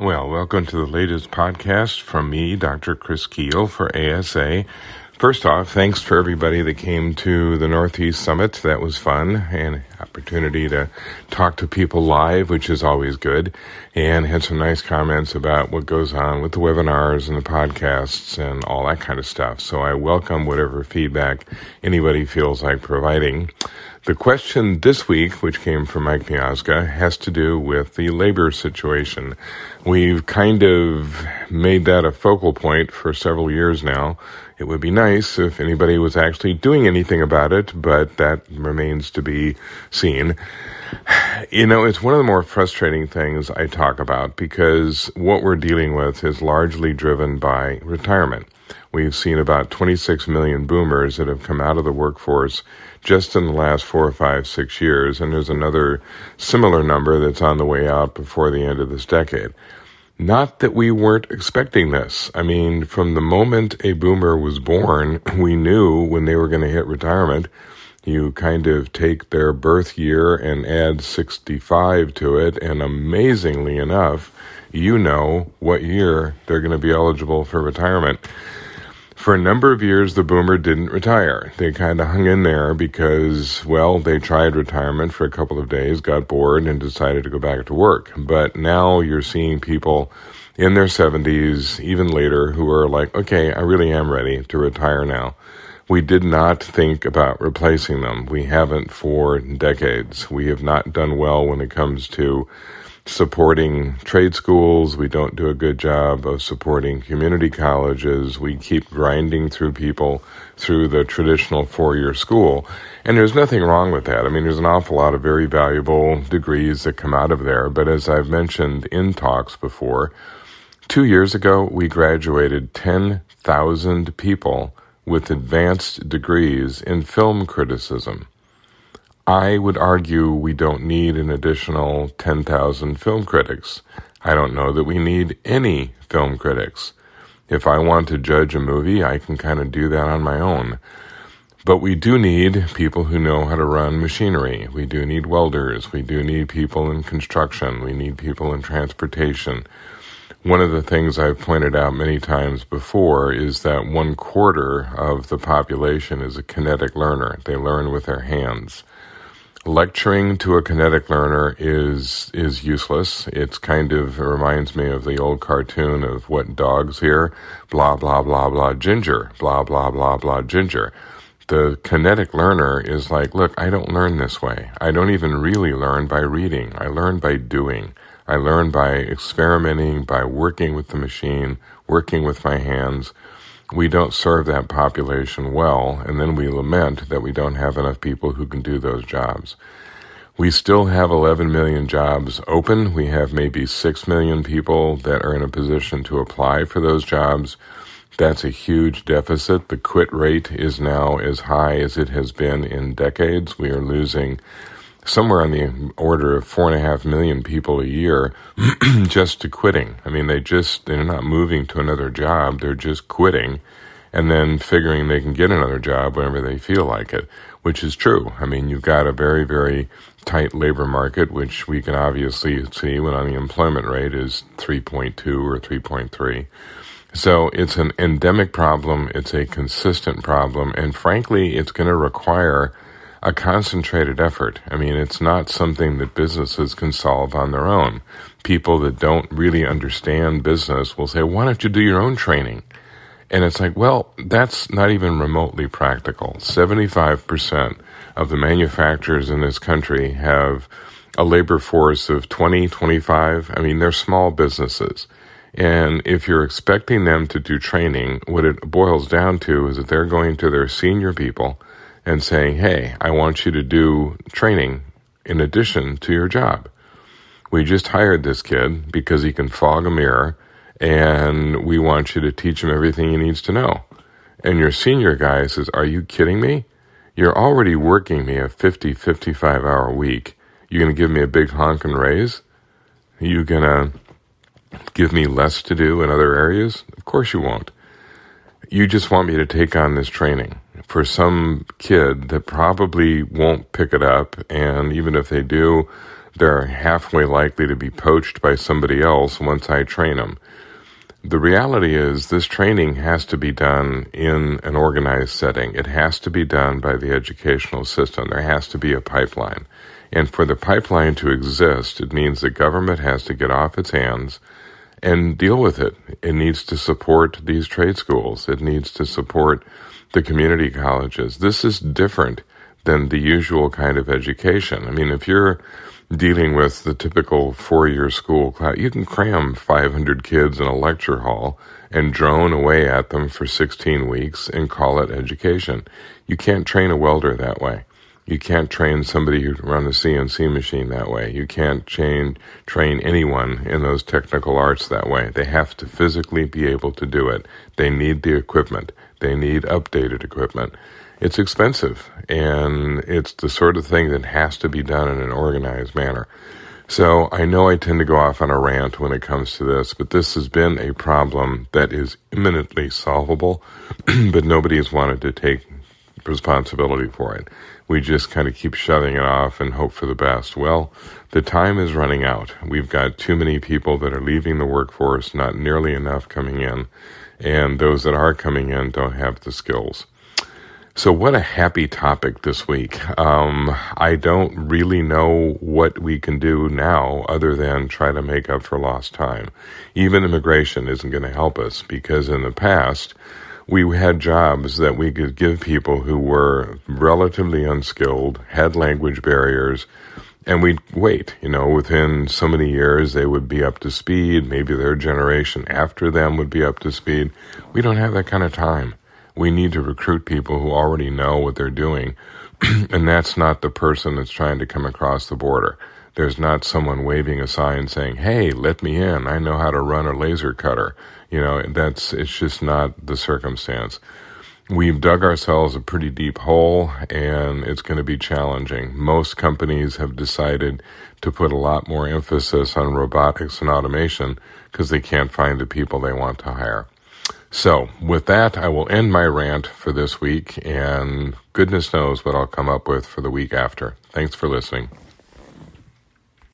Well, welcome to the latest podcast from me, Dr. Chris Kuehl for ASA. First off, thanks for everybody that came to the Northeast Summit. That was fun and opportunity to talk to people live, which is always good, and had some nice comments about what goes on with the webinars and the podcasts and all that kind of stuff. So I welcome whatever feedback anybody feels like providing. The question this week, which came from Mike Miazga, has to do with the labor situation. We've kind of made that a focal point for several years now. It would be nice if anybody was actually doing anything about it, but that remains to be seen. You know, it's one of the more frustrating things I talk about because what we're dealing with is largely driven by retirement. We've seen about 26 million boomers that have come out of the workforce just in the last four or five, six years, and there's another similar number that's on the way out before the end of this decade. Not that we weren't expecting this. I mean, from the moment a boomer was born, we knew when they were going to hit retirement. You kind of take their birth year and add 65 to it, and amazingly enough, you know what year they're going to be eligible for retirement. For a number of years, the boomer didn't retire. They kind of hung in there because, well, they tried retirement for a couple of days, got bored, and decided to go back to work. But now you're seeing people in their 70s, even later, who are like, okay, I really am ready to retire now. We did not think about replacing them. We haven't for decades. We have not done well when it comes to supporting trade schools. We don't do a good job of supporting community colleges. We keep grinding through people through the traditional four year school. And there's nothing wrong with that. I mean, there's an awful lot of very valuable degrees that come out of there. But as I've mentioned in talks before, two years ago, we graduated 10,000 people with advanced degrees in film criticism. I would argue we don't need an additional 10,000 film critics. I don't know that we need any film critics. If I want to judge a movie, I can kind of do that on my own. But we do need people who know how to run machinery. We do need welders. We do need people in construction. We need people in transportation. One of the things I've pointed out many times before is that one quarter of the population is a kinetic learner. They learn with their hands lecturing to a kinetic learner is is useless. It's kind of it reminds me of the old cartoon of what dogs hear, blah blah blah blah ginger, blah blah blah blah ginger. The kinetic learner is like, look, I don't learn this way. I don't even really learn by reading. I learn by doing. I learn by experimenting, by working with the machine, working with my hands we don't serve that population well, and then we lament that we don't have enough people who can do those jobs. We still have 11 million jobs open. We have maybe 6 million people that are in a position to apply for those jobs. That's a huge deficit. The quit rate is now as high as it has been in decades. We are losing somewhere on the order of four and a half million people a year just to quitting. I mean, they just, they're not moving to another job, they're just quitting and then figuring they can get another job whenever they feel like it, which is true. I mean, you've got a very, very tight labor market, which we can obviously see when unemployment rate is 3.2 or 3.3. So it's an endemic problem, it's a consistent problem, and frankly, it's going to require a concentrated effort. I mean, it's not something that businesses can solve on their own. People that don't really understand business will say, why don't you do your own training? And it's like, well, that's not even remotely practical. 75% of the manufacturers in this country have a labor force of 20, 25. I mean, they're small businesses. And if you're expecting them to do training, what it boils down to is that they're going to their senior people and saying, hey, I want you to do training in addition to your job. We just hired this kid because he can fog a mirror and we want you to teach him everything he needs to know. And your senior guy says, Are you kidding me? You're already working me a 50, 55 hour week. You're going to give me a big honking raise? You're you going to give me less to do in other areas? Of course you won't. You just want me to take on this training for some kid that probably won't pick it up. And even if they do, they're halfway likely to be poached by somebody else once I train them. The reality is, this training has to be done in an organized setting. It has to be done by the educational system. There has to be a pipeline. And for the pipeline to exist, it means the government has to get off its hands and deal with it. It needs to support these trade schools. It needs to support the community colleges. This is different than the usual kind of education. I mean, if you're dealing with the typical four year school class. You can cram 500 kids in a lecture hall and drone away at them for 16 weeks and call it education. You can't train a welder that way. You can't train somebody who run a CNC machine that way. You can't train, train anyone in those technical arts that way. They have to physically be able to do it. They need the equipment. They need updated equipment it's expensive and it's the sort of thing that has to be done in an organized manner. So I know I tend to go off on a rant when it comes to this, but this has been a problem that is imminently solvable, but nobody has wanted to take responsibility for it. We just kind of keep shoving it off and hope for the best. Well, the time is running out. We've got too many people that are leaving the workforce, not nearly enough coming in, and those that are coming in don't have the skills. So, what a happy topic this week. Um, I don't really know what we can do now other than try to make up for lost time. Even immigration isn't going to help us because in the past, we had jobs that we could give people who were relatively unskilled, had language barriers, and we'd wait. You know, within so many years, they would be up to speed. Maybe their generation after them would be up to speed. We don't have that kind of time. We need to recruit people who already know what they're doing, and that's not the person that's trying to come across the border. There's not someone waving a sign saying, "Hey, let me in. I know how to run a laser cutter." You know, that's it's just not the circumstance. We've dug ourselves a pretty deep hole and it's going to be challenging. Most companies have decided to put a lot more emphasis on robotics and automation because they can't find the people they want to hire. So, with that, I will end my rant for this week, and goodness knows what I'll come up with for the week after. Thanks for listening.